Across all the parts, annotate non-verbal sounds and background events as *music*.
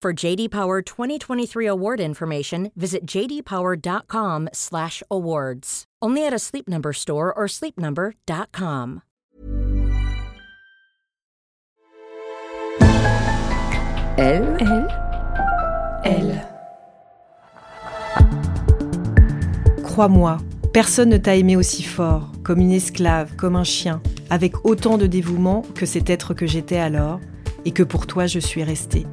For JD Power 2023 award information, visit jdpower.com/awards. Only at a Sleep Number store or sleepnumber.com. Elle, elle, elle. Crois-moi, personne ne t'a aimé aussi fort, comme une esclave, comme un chien, avec autant de dévouement que cet être que j'étais alors, et que pour toi je suis restée.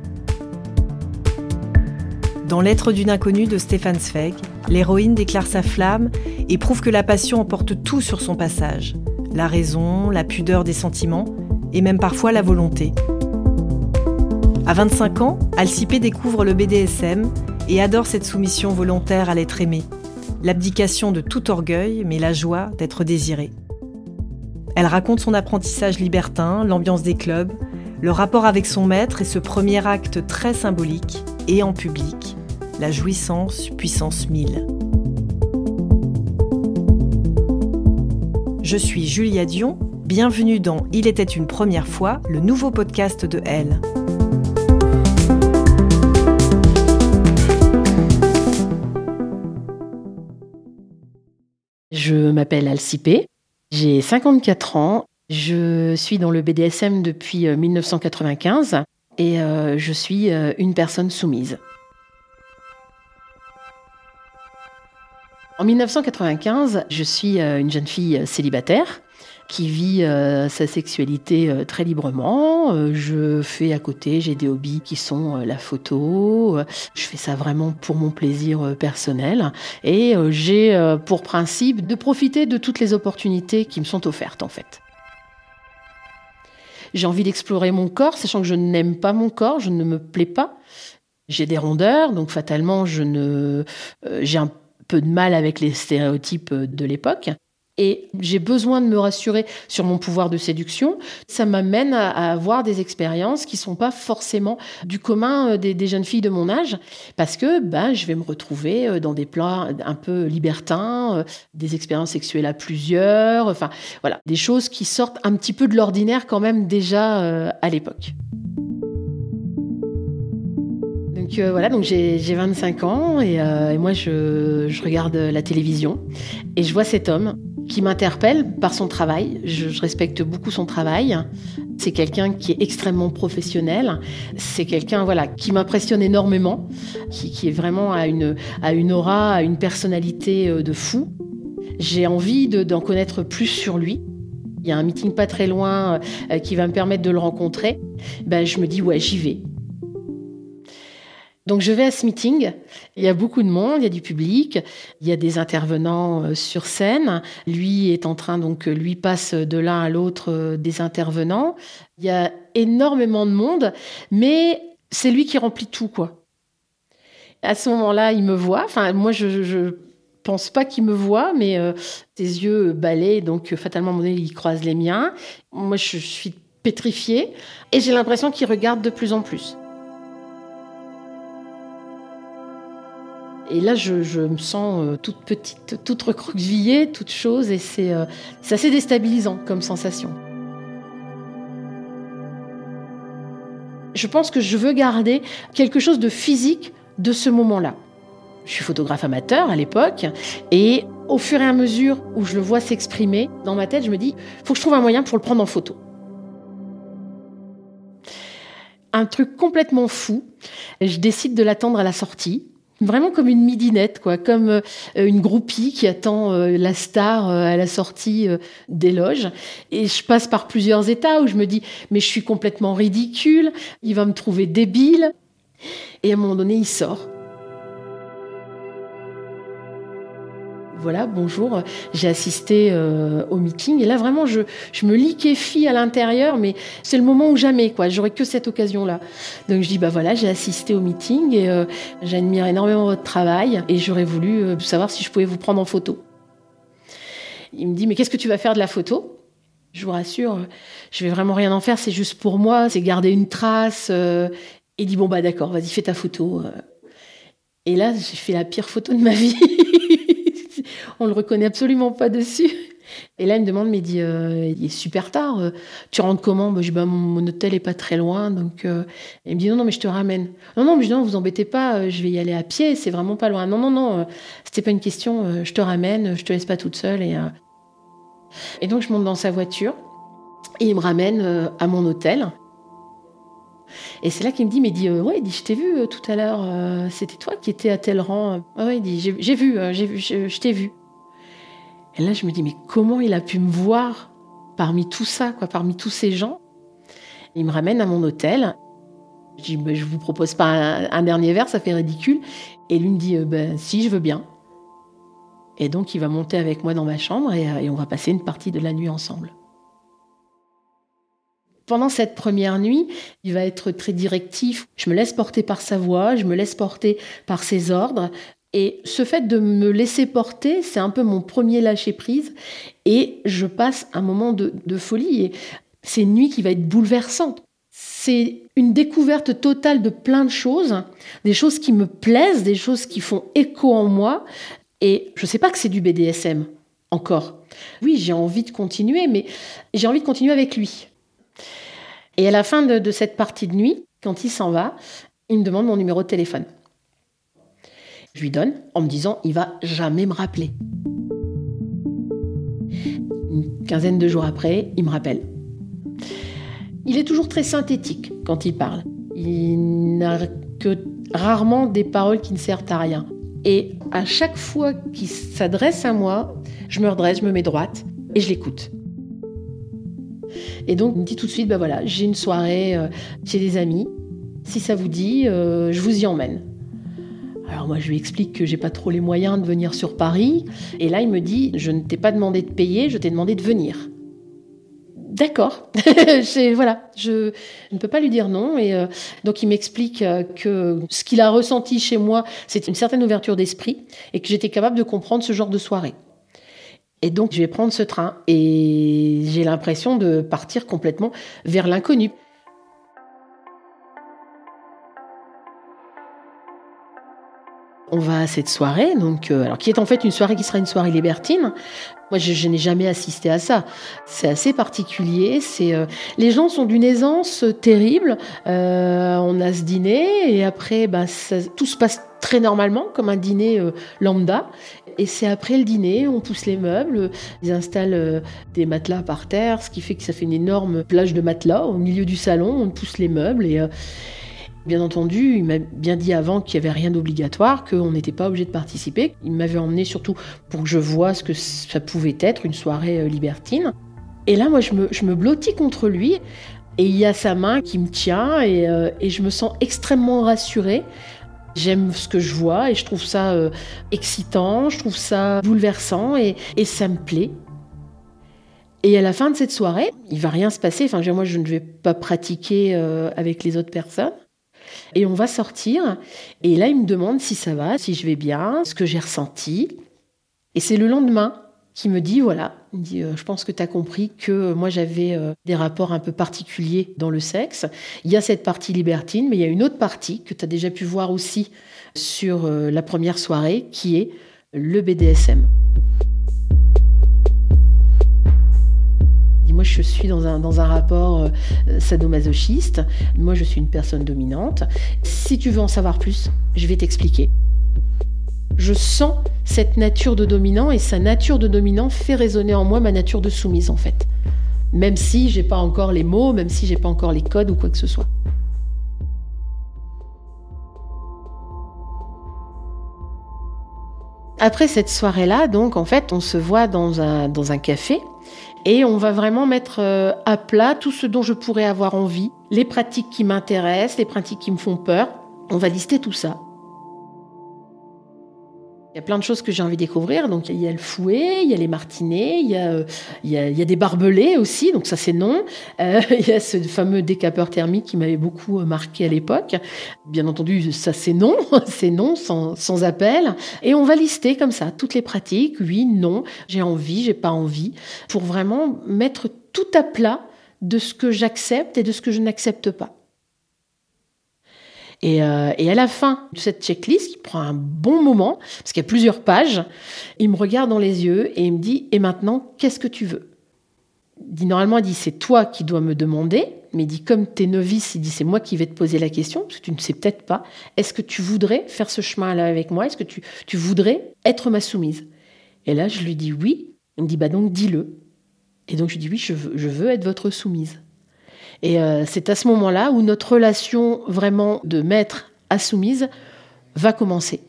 Dans L'être d'une inconnue de Stéphane Zweig, l'héroïne déclare sa flamme et prouve que la passion emporte tout sur son passage. La raison, la pudeur des sentiments et même parfois la volonté. À 25 ans, Alcipé découvre le BDSM et adore cette soumission volontaire à l'être aimé, l'abdication de tout orgueil mais la joie d'être désirée. Elle raconte son apprentissage libertin, l'ambiance des clubs, le rapport avec son maître et ce premier acte très symbolique et en public, la jouissance puissance 1000. Je suis Julia Dion, bienvenue dans Il était une première fois, le nouveau podcast de Elle. Je m'appelle Alcipé, j'ai 54 ans, je suis dans le BDSM depuis 1995 et euh, je suis euh, une personne soumise. En 1995, je suis euh, une jeune fille célibataire qui vit sa sexualité très librement. je fais à côté, j'ai des hobbies qui sont la photo. je fais ça vraiment pour mon plaisir personnel. Et j'ai pour principe de profiter de toutes les opportunités qui me sont offertes en fait. J'ai envie d'explorer mon corps, sachant que je n'aime pas mon corps, je ne me plais pas. J'ai des rondeurs, donc fatalement, je ne, j'ai un peu de mal avec les stéréotypes de l'époque. Et j'ai besoin de me rassurer sur mon pouvoir de séduction. Ça m'amène à, avoir des expériences qui sont pas forcément du commun euh, des, jeunes filles de mon âge, parce que ben, je vais me retrouver euh, dans des plans un peu libertins, euh, des expériences sexuelles à plusieurs, enfin voilà, des choses qui sortent un petit peu de l'ordinaire quand même déjà à l'époque. Donc voilà, donc j'ai 25 ans et, moi je, regarde la télévision et je vois cet homme qui m'interpelle par son travail. Je, respecte beaucoup son travail. C'est quelqu'un qui est extrêmement professionnel. C'est quelqu'un voilà qui m'impressionne énormément, qui, est vraiment à une, aura, à une personnalité euh, de fou. J'ai envie d'en connaître plus sur lui. Il y a un meeting pas très loin euh, qui va me permettre de le rencontrer. Ben, je me dis ouais j'y vais. Donc je vais à ce meeting, il y a beaucoup de monde, il y a du public, il y a des intervenants euh, sur scène. Lui est en train, donc lui passe de l'un à l'autre euh, des intervenants. Il y a énormément de monde, mais c'est lui qui remplit tout, quoi. À ce moment-là, il me voit. Enfin, moi, je, je pense pas qu'il me voit, mais euh, ses yeux balayent, donc fatalement, moment donné, il croise les miens. Moi, je suis pétrifiée et j'ai l'impression qu'il regarde de plus en plus. Et là, je, me sens euh, toute petite, toute recroquevillée, toute chose, et euh, c'est assez déstabilisant comme sensation. Je pense que je veux garder quelque chose de physique de ce moment-là. Je suis photographe amateur à l'époque, et au fur et à mesure où je le vois s'exprimer, dans ma tête, je me dis, faut que je trouve un moyen pour le prendre en photo. un truc complètement fou. Je décide de l'attendre à la sortie. Vraiment comme une midinette, quoi, comme euh, une groupie qui attend euh, la star euh, à la sortie des loges. Et je passe par plusieurs états où je me dis, mais je suis complètement ridicule, il va me trouver débile. Et à un moment donné, il sort. Voilà, bonjour, j'ai assisté euh, au meeting. Et là, vraiment, je, je me liquéfie à l'intérieur, mais c'est le moment ou jamais, quoi. J'aurais que cette occasion-là. Donc, je dis, bah voilà, j'ai assisté au meeting et euh, j'admire énormément votre travail et j'aurais voulu euh, savoir si je pouvais vous prendre en photo. Il me dit, mais qu'est-ce que tu vas faire de la photo? Je vous rassure, je vais vraiment rien en faire, c'est juste pour moi, c'est garder une trace. il dit, bon, bah d'accord, vas-y, fais ta photo. Et là, j'ai fait la pire photo de ma vie. *laughs* on le reconnaît absolument pas dessus. Et là, il me demande, mais il dit, euh, il est super tard. Euh, tu rentres comment? Bah, Je dis, bah, mon, hôtel est pas très loin. Donc, euh, il me dit, non, non, mais je te ramène. Non, non, mais je dis, non, vous embêtez pas, je vais y aller à pied, c'est vraiment pas loin. Non, non, non, c'était pas une question, je te ramène, je te laisse pas toute seule. Et, et donc, je monte dans sa voiture et il me ramène à mon hôtel. Et c'est là qu'il me dit, mais dit, ouais, il dit, je t'ai vu tout à l'heure, c'était toi qui étais à tel rang. Ah ouais, il dit, j'ai vu, j'ai vu, je t'ai vu. Et là, je me dis, mais comment il a pu me voir parmi tout ça, quoi, parmi tous ces gens? Il me ramène à mon hôtel. Je dis, bah, je vous propose pas un, dernier verre, ça fait ridicule. Et lui me dit, euh, ben si, je veux bien. Et donc, il va monter avec moi dans ma chambre euh, et on va passer une partie de la nuit ensemble. Pendant cette première nuit, il va être très directif. Je me laisse porter par sa voix, je me laisse porter par ses ordres. Et ce fait de me laisser porter, c'est un peu mon premier lâcher-prise. Et je passe un moment de, folie. Et c'est une nuit qui va être bouleversante. C'est une découverte totale de plein de choses, des choses qui me plaisent, des choses qui font écho en moi. Et je ne sais pas que c'est du BDSM, encore. Oui, j'ai envie de continuer, mais j'ai envie de continuer avec lui. Et à la fin de cette partie de nuit, quand il s'en va, il me demande mon numéro de téléphone. Je lui donne en me disant il va jamais me rappeler. Une quinzaine de jours après, il me rappelle. Il est toujours très synthétique quand il parle. Il n'a que rarement des paroles qui ne servent à rien. Et à chaque fois qu'il s'adresse à moi, je me redresse, je me mets droite et je l'écoute. Et donc, il me dit tout de suite, ben voilà, j'ai une soirée euh, chez des amis. Si ça vous dit, euh, je vous y emmène. Alors moi je lui explique que j'ai pas trop les moyens de venir sur Paris et là il me dit je ne t'ai pas demandé de payer, je t'ai demandé de venir. D'accord, *laughs* voilà, je, ne peux pas lui dire non et euh, donc il m'explique euh, que ce qu'il a ressenti chez moi, c'est une certaine ouverture d'esprit et que j'étais capable de comprendre ce genre de soirée. Et donc je vais prendre ce train et j'ai l'impression de partir complètement vers l'inconnu. On va à cette soirée, donc, euh, alors qui est en fait une soirée qui sera une soirée libertine. Moi, je, n'ai jamais assisté à ça. C'est assez particulier. C'est euh, les gens sont d'une aisance terrible. Euh, on a ce dîner et après, bah, tout se passe très normalement, comme un dîner lambda. Et c'est après le dîner, on pousse les meubles, ils installent des matelas par terre, ce qui fait que ça fait une énorme plage de matelas au milieu du salon. On pousse les meubles et Bien entendu, il m'a bien dit avant qu'il n'y avait rien d'obligatoire, qu'on n'était pas obligé de participer. Il m'avait emmené surtout pour que je vois ce que ça pouvait être, une soirée euh, libertine. Et là, moi, je me, blottis contre lui. Et il y a sa main qui me tient et, euh, je me sens extrêmement rassurée. J'aime ce que je vois et je trouve ça euh, excitant, je trouve ça bouleversant et, et, ça me plaît. Et à la fin de cette soirée, il va rien se passer. Enfin, moi, je ne vais pas pratiquer avec les autres personnes. Et on va sortir. Et là, il me demande si ça va, si je vais bien, ce que j'ai ressenti. Et c'est le lendemain qu'il me dit, voilà, euh, je pense que tu as compris que moi j'avais euh, des rapports un peu particuliers dans le sexe. Il y a cette partie libertine, mais il y a une autre partie que tu as déjà pu voir aussi sur euh, la première soirée, qui est le BDSM. je suis dans un, rapport euh, sadomasochiste, moi je suis une personne dominante. Si tu veux en savoir plus, je vais t'expliquer. Je sens cette nature de dominant et sa nature de dominant fait résonner en moi ma nature de soumise en fait. Même si j'ai pas encore les mots, même si j'ai pas encore les codes ou quoi que ce soit. Après cette soirée-là, donc en fait, on se voit dans un café et on va vraiment mettre euh, à plat tout ce dont je pourrais avoir envie, les pratiques qui m'intéressent, les pratiques qui me font peur. On va lister tout ça. Il y a plein de choses que j'ai envie de découvrir. Donc, il y a le fouet, il y a les martinets, il y a, euh, il y a, il y a des barbelés aussi. Donc, ça, c'est non. Euh, *laughs* il y a ce fameux décapeur thermique qui m'avait beaucoup euh, marqué à l'époque. Bien entendu, ça, c'est non. *laughs* c'est non, sans, sans appel. Et on va lister comme ça toutes les pratiques. Oui, non, j'ai envie, j'ai pas envie. Pour vraiment mettre tout à plat de ce que j'accepte et de ce que je n'accepte pas. Euh, et, à la fin de cette checklist, qui prend un bon moment, parce qu'il y a plusieurs pages, il me regarde dans les yeux et il me dit Et maintenant, qu'est-ce que tu veux? Il dit, Normalement, il dit C'est toi qui dois me demander, mais il dit Comme tu es novice, il dit C'est moi qui vais te poser la question, parce que tu ne sais peut-être pas. Est-ce que tu voudrais faire ce chemin-là avec moi? Est-ce que tu, voudrais être ma soumise? Et là, je lui dis Oui. Il me dit Bah donc, dis-le. Et donc, je lui dis Oui, je veux être votre soumise. Et euh, c'est à ce moment-là où notre relation vraiment de maître à soumise va commencer.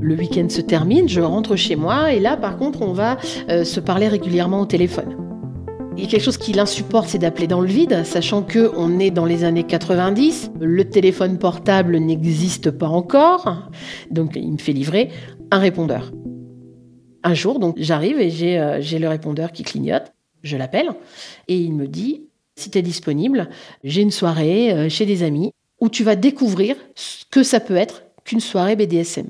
Le week-end se termine, je rentre chez moi et là par contre on va euh, se parler régulièrement au téléphone. A quelque chose qui l'insupporte, c'est d'appeler dans le vide, sachant que on est dans les années 90, le téléphone portable n'existe pas encore, donc il me fait livrer un répondeur. Un jour, donc, j'arrive et euh, j'ai le répondeur qui clignote. Je l'appelle et il me dit si tu es disponible, j'ai une soirée euh, chez des amis où tu vas découvrir ce que ça peut être qu'une soirée BDSM.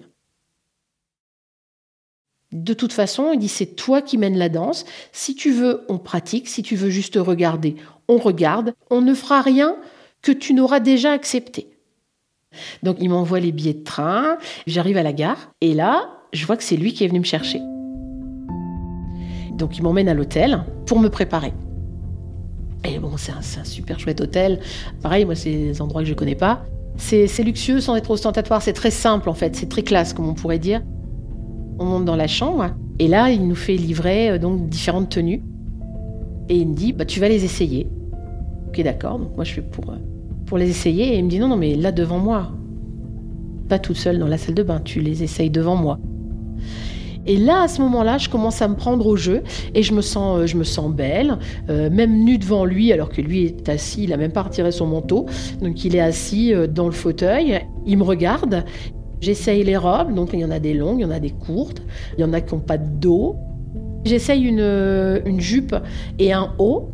De toute façon, il dit c'est toi qui mènes la danse. Si tu veux, on pratique. Si tu veux juste regarder, on regarde. On ne fera rien que tu n'auras déjà accepté. Donc il m'envoie les billets de train. J'arrive à la gare et là, je vois que c'est lui qui est venu me chercher. Donc il m'emmène à l'hôtel pour me préparer. Et bon, c'est un, super chouette hôtel. Pareil, moi, c'est des endroits que je ne connais pas. C'est luxueux sans être ostentatoire. C'est très simple, en fait. C'est très classe, comme on pourrait dire. On monte dans la chambre. Et là, il nous fait livrer euh, donc différentes tenues. Et il me dit, bah, tu vas les essayer. Ok, d'accord. Donc moi, je fais pour, euh, pour les essayer. Et il me dit, non, non, mais là, devant moi. Pas toute seule dans la salle de bain. Tu les essayes devant moi. Et là, à ce moment-là, je commence à me prendre au jeu et je me sens, euh, je me sens belle, euh, même nue devant lui, alors que lui est assis, il n'a même pas retiré son manteau. Donc il est assis euh, dans le fauteuil, il me regarde. J'essaye les robes, donc il y en a des longues, il y en a des courtes, il y en a qui n'ont pas de dos. J'essaye une, une jupe et un haut.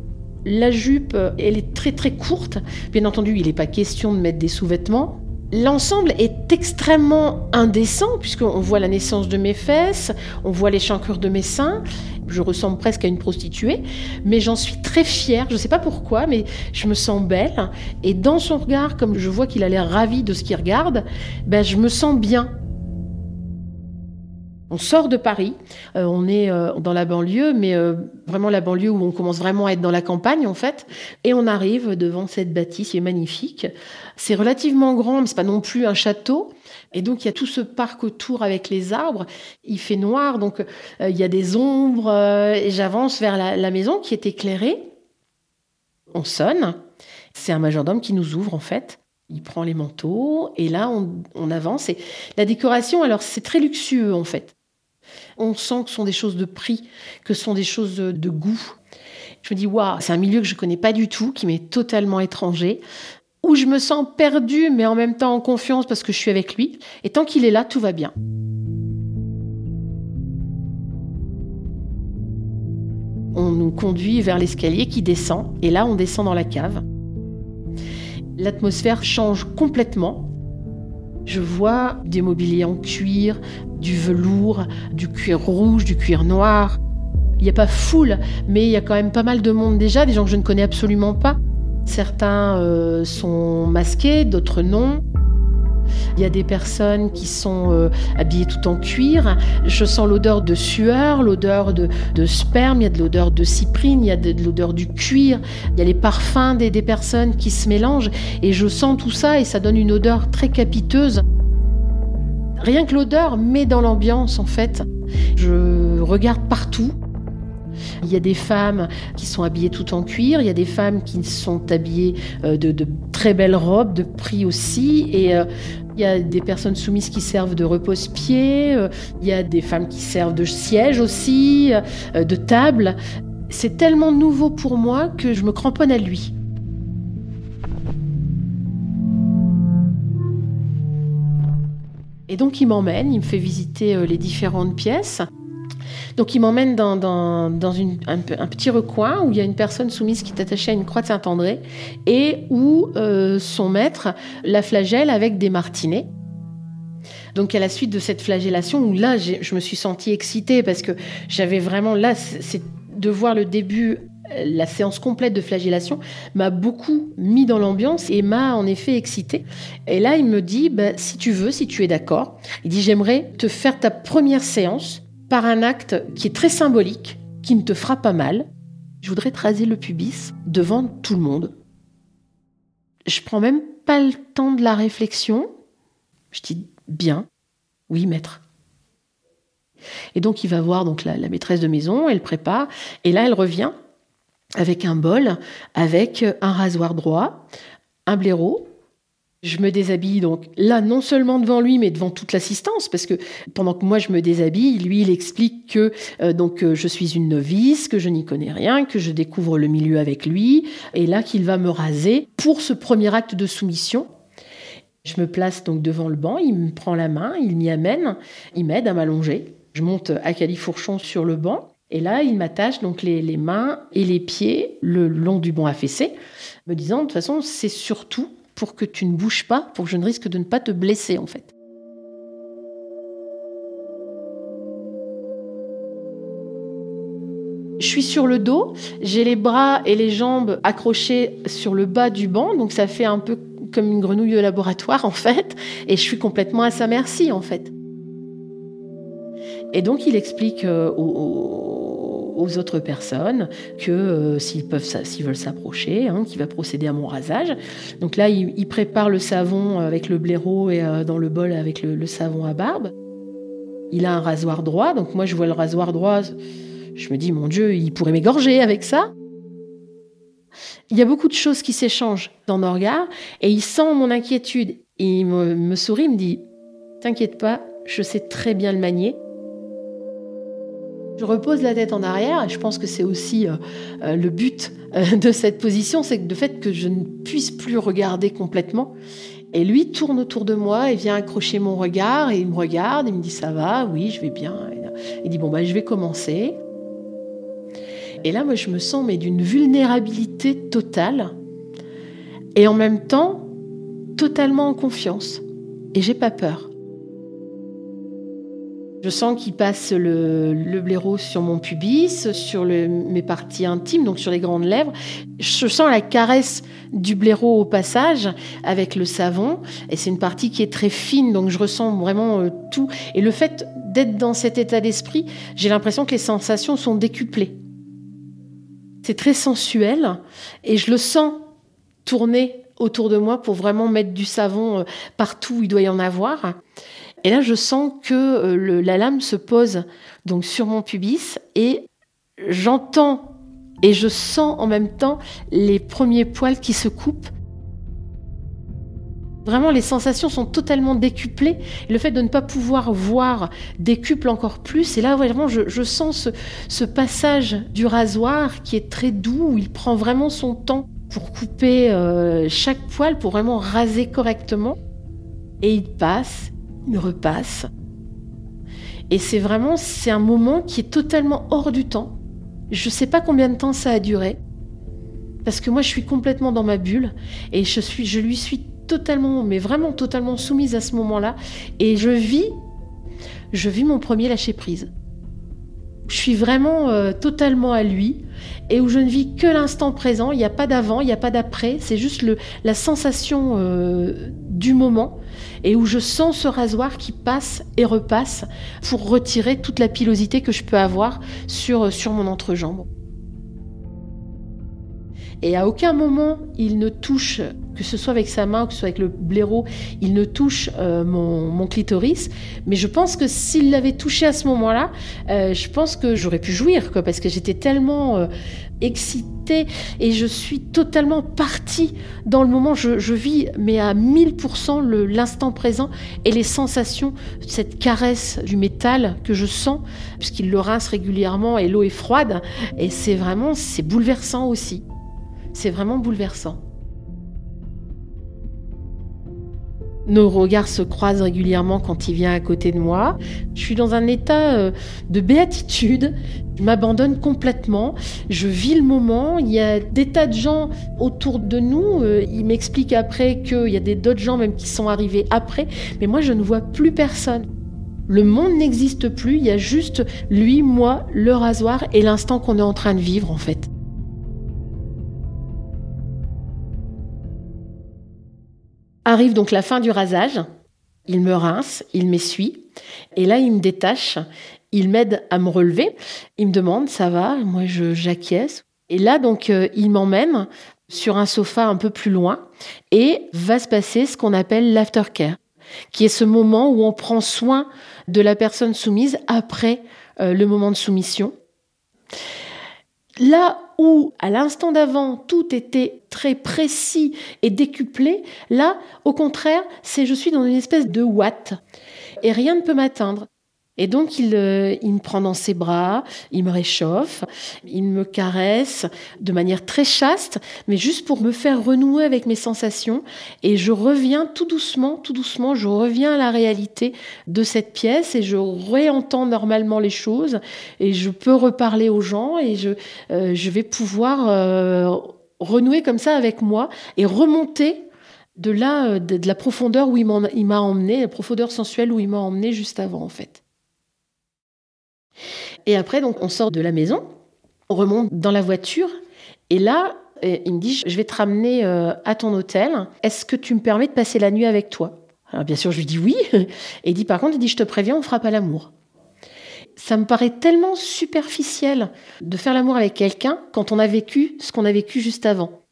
La jupe, elle est très très courte. Bien entendu, il n'est pas question de mettre des sous-vêtements. L'ensemble est extrêmement indécent puisqu'on voit la naissance de mes fesses, on voit les chancrures de mes seins. Je ressemble presque à une prostituée, mais j'en suis très fière. Je ne sais pas pourquoi, mais je me sens belle. Et dans son regard, comme je vois qu'il a l'air ravi de ce qu'il regarde, ben je me sens bien. On sort de Paris, euh, on est euh, dans la banlieue, mais euh, vraiment la banlieue où on commence vraiment à être dans la campagne en fait, et on arrive devant cette bâtisse qui est magnifique. C'est relativement grand, mais c'est pas non plus un château. Et donc il y a tout ce parc autour avec les arbres. Il fait noir, donc il y a des ombres. et j'avance vers la, maison qui est éclairée. On sonne. C'est un majordome qui nous ouvre en fait. Il prend les manteaux et là on, on avance. Et la décoration, alors c'est très luxueux en fait. On sent que ce sont des choses de prix, que ce sont des choses de, goût. Je me dis, waouh, c'est un milieu que je ne connais pas du tout, qui m'est totalement étranger, où je me sens perdue, mais en même temps en confiance parce que je suis avec lui. Et tant qu'il est là, tout va bien. On nous conduit vers l'escalier qui descend, et là, on descend dans la cave. L'atmosphère change complètement. Je vois des mobiliers en cuir, du velours, du cuir rouge, du cuir noir. Il n'y a pas foule, mais il y a quand même pas mal de monde déjà, des gens que je ne connais absolument pas. Certains euh, sont masqués, d'autres non. Il y a des personnes qui sont euh, habillées tout en cuir. Je sens l'odeur de sueur, l'odeur de, sperme, il y a de l'odeur de cyprine, il y a de, l'odeur du cuir, il y a les parfums des, des personnes qui se mélangent. Et je sens tout ça et ça donne une odeur très capiteuse. Rien que l'odeur met dans l'ambiance en fait. Je regarde partout. Il y a des femmes qui sont habillées tout en cuir, il y a des femmes qui sont habillées euh, de, très belles robes, de prix aussi, et euh, il y a des personnes soumises qui servent de repose-pied, euh, il y a des femmes qui servent de siège aussi, de table. C'est tellement nouveau pour moi que je me cramponne à lui. Et donc il m'emmène, il me fait visiter les différentes pièces. Donc il m'emmène dans, un, petit recoin où il y a une personne soumise qui est attachée à une croix de Saint-André et où euh, son maître la flagelle avec des martinets. Donc à la suite de cette flagellation, où là je me suis sentie excitée parce que j'avais vraiment là, c'est de voir le début la séance complète de flagellation m'a beaucoup mis dans l'ambiance et m'a en effet excitée. Et là, il me dit, bah, si tu veux, si tu es d'accord, il dit, j'aimerais te faire ta première séance par un acte qui est très symbolique, qui ne te fera pas mal. Je voudrais te raser le pubis devant tout le monde. Je prends même pas le temps de la réflexion. Je dis bien, oui maître. Et donc il va voir donc la maîtresse de maison, elle prépare, et là elle revient avec un bol, avec un rasoir droit, un blaireau, je me déshabille donc là, non seulement devant lui, mais devant toute l'assistance, parce que pendant que moi je me déshabille, lui il explique que euh, donc euh, je suis une novice, que je n'y connais rien, que je découvre le milieu avec lui, et là qu'il va me raser pour ce premier acte de soumission. Je me place donc devant le banc, il me prend la main, il m'y amène, il m'aide à m'allonger. Je monte à califourchon sur le banc, et là il m'attache donc les, mains et les pieds le long du banc affaissé, me disant de toute façon c'est surtout pour que tu ne bouges pas, pour que je ne risque de ne pas te blesser en fait. Je suis sur le dos, j'ai les bras et les jambes accrochés sur le bas du banc, donc ça fait un peu comme une grenouille de laboratoire *laughs* en fait, et je suis complètement à sa merci en fait. Et donc il explique euh, autres personnes que euh, s'ils peuvent, s'ils veulent s'approcher, hein, qu'il va procéder à mon rasage. Donc là, il, prépare le savon avec le blaireau et euh, dans le bol avec le, savon à barbe. Il a un rasoir droit, donc moi je vois le rasoir droit, je me dis mon Dieu, il pourrait m'égorger avec ça. Il y a beaucoup de choses qui s'échangent dans nos regards et il sent mon inquiétude. Il me, me sourit, il me dit T'inquiète pas, je sais très bien le manier. Je repose la tête en arrière et je pense que c'est aussi euh, euh, le but euh, de cette position, c'est le fait que je ne puisse plus regarder complètement. Et lui tourne autour de moi et vient accrocher mon regard et il me regarde, il me dit ça va, oui, je vais bien. Il dit bon bah je vais commencer. Et là moi je me sens mais d'une vulnérabilité totale et en même temps totalement en confiance et j'ai pas peur. Je sens qu'il passe le, blaireau sur mon pubis, sur mes parties intimes, donc sur les grandes lèvres. Je sens la caresse du blaireau au passage avec le savon. Et c'est une partie qui est très fine, donc je ressens vraiment euh, tout. Et le fait d'être dans cet état d'esprit, j'ai l'impression que les sensations sont décuplées. C'est très sensuel et je le sens tourner autour de moi pour vraiment mettre du savon euh, partout où il doit y en avoir. Et là, je sens que euh, la lame se pose donc sur mon pubis et j'entends et je sens en même temps les premiers poils qui se coupent. Vraiment, les sensations sont totalement décuplées. Le fait de ne pas pouvoir voir décuple encore plus. Et là, vraiment, je, sens ce, passage du rasoir qui est très doux, où il prend vraiment son temps pour couper euh, chaque poil, pour vraiment raser correctement. Et il passe, il repasse. Et c'est vraiment, c'est un moment qui est totalement hors du temps. Je ne sais pas combien de temps ça a duré, parce que moi je suis complètement dans ma bulle et je suis, je lui suis totalement, mais vraiment totalement soumise à ce moment-là, et je vis, je vis mon premier lâcher prise. Je suis vraiment euh, totalement à lui et où je ne vis que l'instant présent. Il n'y a pas d'avant, il n'y a pas d'après. C'est juste le, la sensation euh, du moment et où je sens ce rasoir qui passe et repasse pour retirer toute la pilosité que je peux avoir sur, sur mon entrejambe. Et à aucun moment, il ne touche, que ce soit avec sa main ou que ce soit avec le blaireau, il ne touche euh, mon, clitoris. Mais je pense que s'il l'avait touché à ce moment-là, euh, je pense que j'aurais pu jouir, parce que j'étais tellement euh, excitée et je suis totalement partie dans le moment. Je, je vis, mais à 1000% l'instant présent et les sensations, cette caresse du métal que je sens, puisqu'il le rince régulièrement et l'eau est froide. Et c'est vraiment, c'est bouleversant aussi. C'est vraiment bouleversant. Nos regards se croisent régulièrement quand il vient à côté de moi. Je suis dans un état euh, de béatitude. Je m'abandonne complètement. Je vis le moment. Il y a des tas de gens autour de nous. Euh, il m'explique après qu'il y a d'autres gens même qui sont arrivés après. Mais moi, je ne vois plus personne. Le monde n'existe plus. Il y a juste lui, moi, le rasoir et l'instant qu'on est en train de vivre, en fait. Arrive donc la fin du rasage. Il me rince, il m'essuie. Et là, il me détache. Il m'aide à me relever. Il me demande, ça va? Moi, je j'acquiesce. Et là, donc, euh, il m'emmène sur un sofa un peu plus loin et va se passer ce qu'on appelle l'aftercare, qui est ce moment où on prend soin de la personne soumise après euh, le moment de soumission. Là où, à l'instant d'avant, tout était très précis et décuplé, là, au contraire, c'est je suis dans une espèce de watt et rien ne peut m'atteindre. Et donc il, euh, il, me prend dans ses bras, il me réchauffe, il me caresse de manière très chaste, mais juste pour me faire renouer avec mes sensations. Et je reviens tout doucement, tout doucement, je reviens à la réalité de cette pièce et je réentends normalement les choses et je peux reparler aux gens et je, euh, vais pouvoir euh, renouer comme ça avec moi et remonter de là, de la profondeur où il m'a emmené, la profondeur sensuelle où il m'a emmené juste avant en fait. Et après, donc, on sort de la maison, on remonte dans la voiture, et là, il me dit, je vais te ramener euh, à ton hôtel. Est-ce que tu me permets de passer la nuit avec toi? Alors bien sûr, je lui dis oui. *laughs* Et il dit, par contre, il dit, je te préviens, on fera pas l'amour. Ça me paraît tellement superficiel de faire l'amour avec quelqu'un quand on a vécu ce qu'on a vécu juste avant.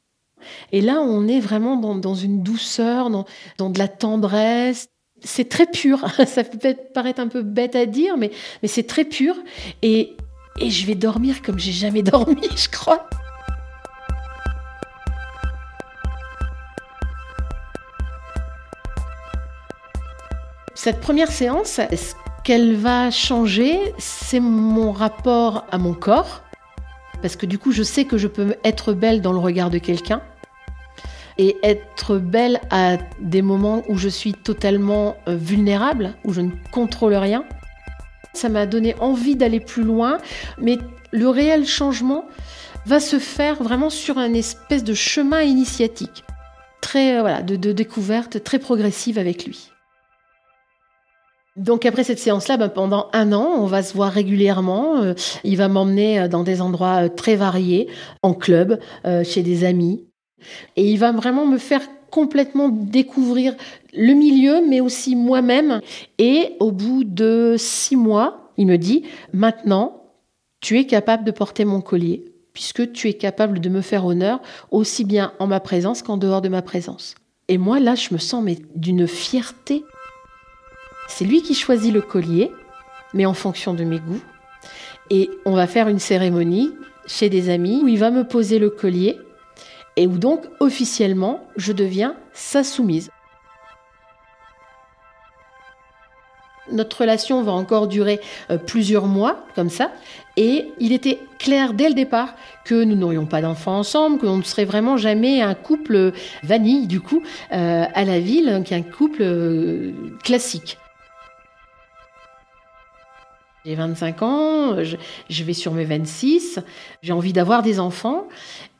Et là, on est vraiment dans, une douceur, dans de la tendresse, c'est très pur. *laughs* Ça peut paraître un peu bête à dire, mais, mais c'est très pur. Et, et je vais dormir comme j'ai jamais *laughs* dormi, je crois. Cette première séance, ce qu'elle va changer, c'est mon rapport à mon corps. Parce que du coup, je sais que je peux être belle dans le regard de quelqu'un et être belle à des moments où je suis totalement euh, vulnérable, où je ne contrôle rien. Ça m'a donné envie d'aller plus loin, mais le réel changement va se faire vraiment sur un espèce de chemin initiatique, très euh, voilà, de, découverte très progressive avec lui. Donc après cette séance-là, ben, pendant un an, on va se voir régulièrement. Euh, il va m'emmener dans des endroits très variés, en club, chez des amis. Et il va vraiment me faire complètement découvrir le milieu, mais aussi moi-même. Et au bout de six mois, il me dit, maintenant, tu es capable de porter mon collier, puisque tu es capable de me faire honneur aussi bien en ma présence qu'en dehors de ma présence. Et moi, là, je me sens d'une fierté. C'est lui qui choisit le collier, mais en fonction de mes goûts. Et on va faire une cérémonie chez des amis où il va me poser le collier et où donc officiellement je deviens sa soumise. Notre relation va encore durer euh, plusieurs mois comme ça et il était clair dès le départ que nous n'aurions pas d'enfants ensemble, qu'on ne serait vraiment jamais un couple vanille du coup euh, à la ville, qu'un couple euh, classique. J'ai 25 ans, je, vais sur mes 26, j'ai envie d'avoir des enfants.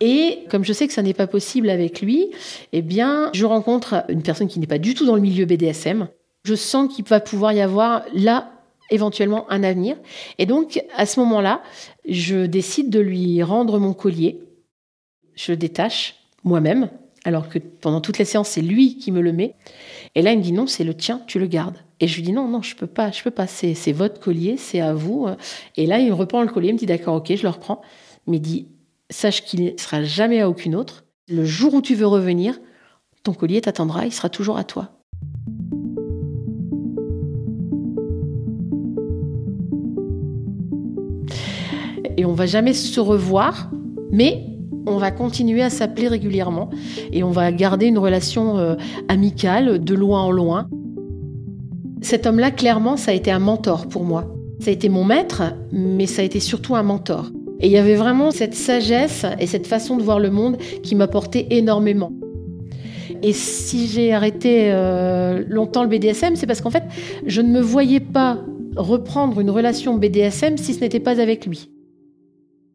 Et comme je sais que ça n'est pas possible avec lui, eh bien, je rencontre une personne qui n'est pas du tout dans le milieu BDSM. Je sens qu'il va pouvoir y avoir là éventuellement un avenir. Et donc, à ce moment-là, je décide de lui rendre mon collier. Je le détache moi-même, alors que pendant toutes les séances, c'est lui qui me le met. Et là, il me dit non, c'est le tien, tu le gardes. Et je lui dis non, non, je peux pas, je peux pas, c'est, votre collier, c'est à vous. Et là, il reprend le collier, il me dit d'accord, ok, je le reprends. Mais il dit, sache qu'il ne sera jamais à aucune autre. Le jour où tu veux revenir, ton collier t'attendra, il sera toujours à toi. Et on va jamais se revoir, mais on va continuer à s'appeler régulièrement et on va garder une relation euh, amicale de loin en loin. Cet homme-là, clairement, ça a été un mentor pour moi. Ça a été mon maître, mais ça a été surtout un mentor. Et il y avait vraiment cette sagesse et cette façon de voir le monde qui m'apportait énormément. Et si j'ai arrêté euh, longtemps le BDSM, c'est parce qu'en fait, je ne me voyais pas reprendre une relation BDSM si ce n'était pas avec lui.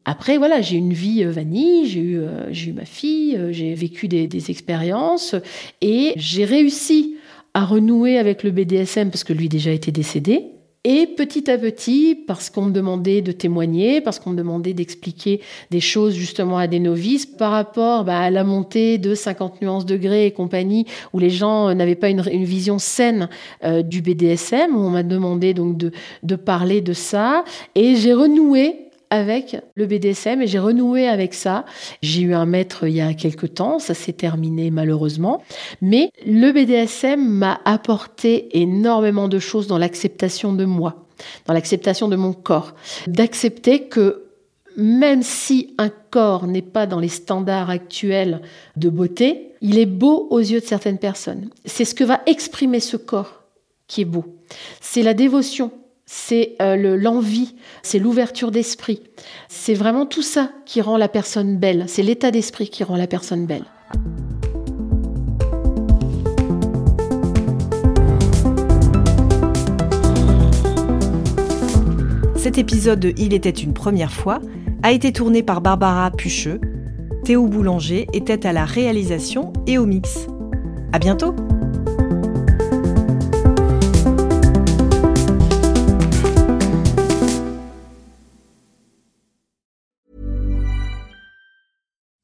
Après, voilà, j'ai une vie euh, vanille, j'ai eu, euh, eu ma fille, j'ai vécu des expériences et j'ai réussi à renouer avec le BDSM parce que lui déjà était décédé. Et petit à petit, parce qu'on me demandait de témoigner, parce qu'on me demandait d'expliquer des choses justement à des novices par rapport bah, à la montée de 50 nuances degrés et compagnie, où les gens n'avaient pas une, vision saine euh, du BDSM, où on m'a demandé donc de, de parler de ça. Et j'ai renoué avec le BDSM et j'ai renoué avec ça. J'ai eu un maître il y a quelque temps, ça s'est terminé malheureusement, mais le BDSM m'a apporté énormément de choses dans l'acceptation de moi, dans l'acceptation de mon corps, d'accepter que même si un corps n'est pas dans les standards actuels de beauté, il est beau aux yeux de certaines personnes. C'est ce que va exprimer ce corps qui est beau. C'est la dévotion c'est euh, l'envie, c'est l'ouverture d'esprit. C'est vraiment tout ça qui rend la personne belle. C'est l'état d'esprit qui rend la personne belle. Cet épisode de Il était une première fois a été tourné par Barbara Pucheux. Théo Boulanger était à la réalisation et au mix. À bientôt!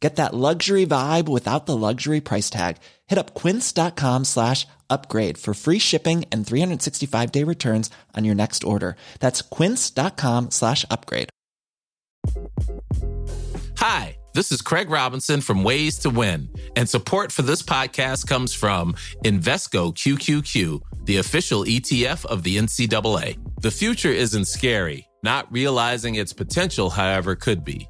Get that luxury vibe without the luxury price tag. Hit up quince.com slash upgrade for free shipping and 365 day returns on your next order. That's quince.com slash upgrade. Hi, this is Craig Robinson from Ways to Win, and support for this podcast comes from Invesco QQQ, the official ETF of the NCAA. The future isn't scary. Not realizing its potential, however, could be.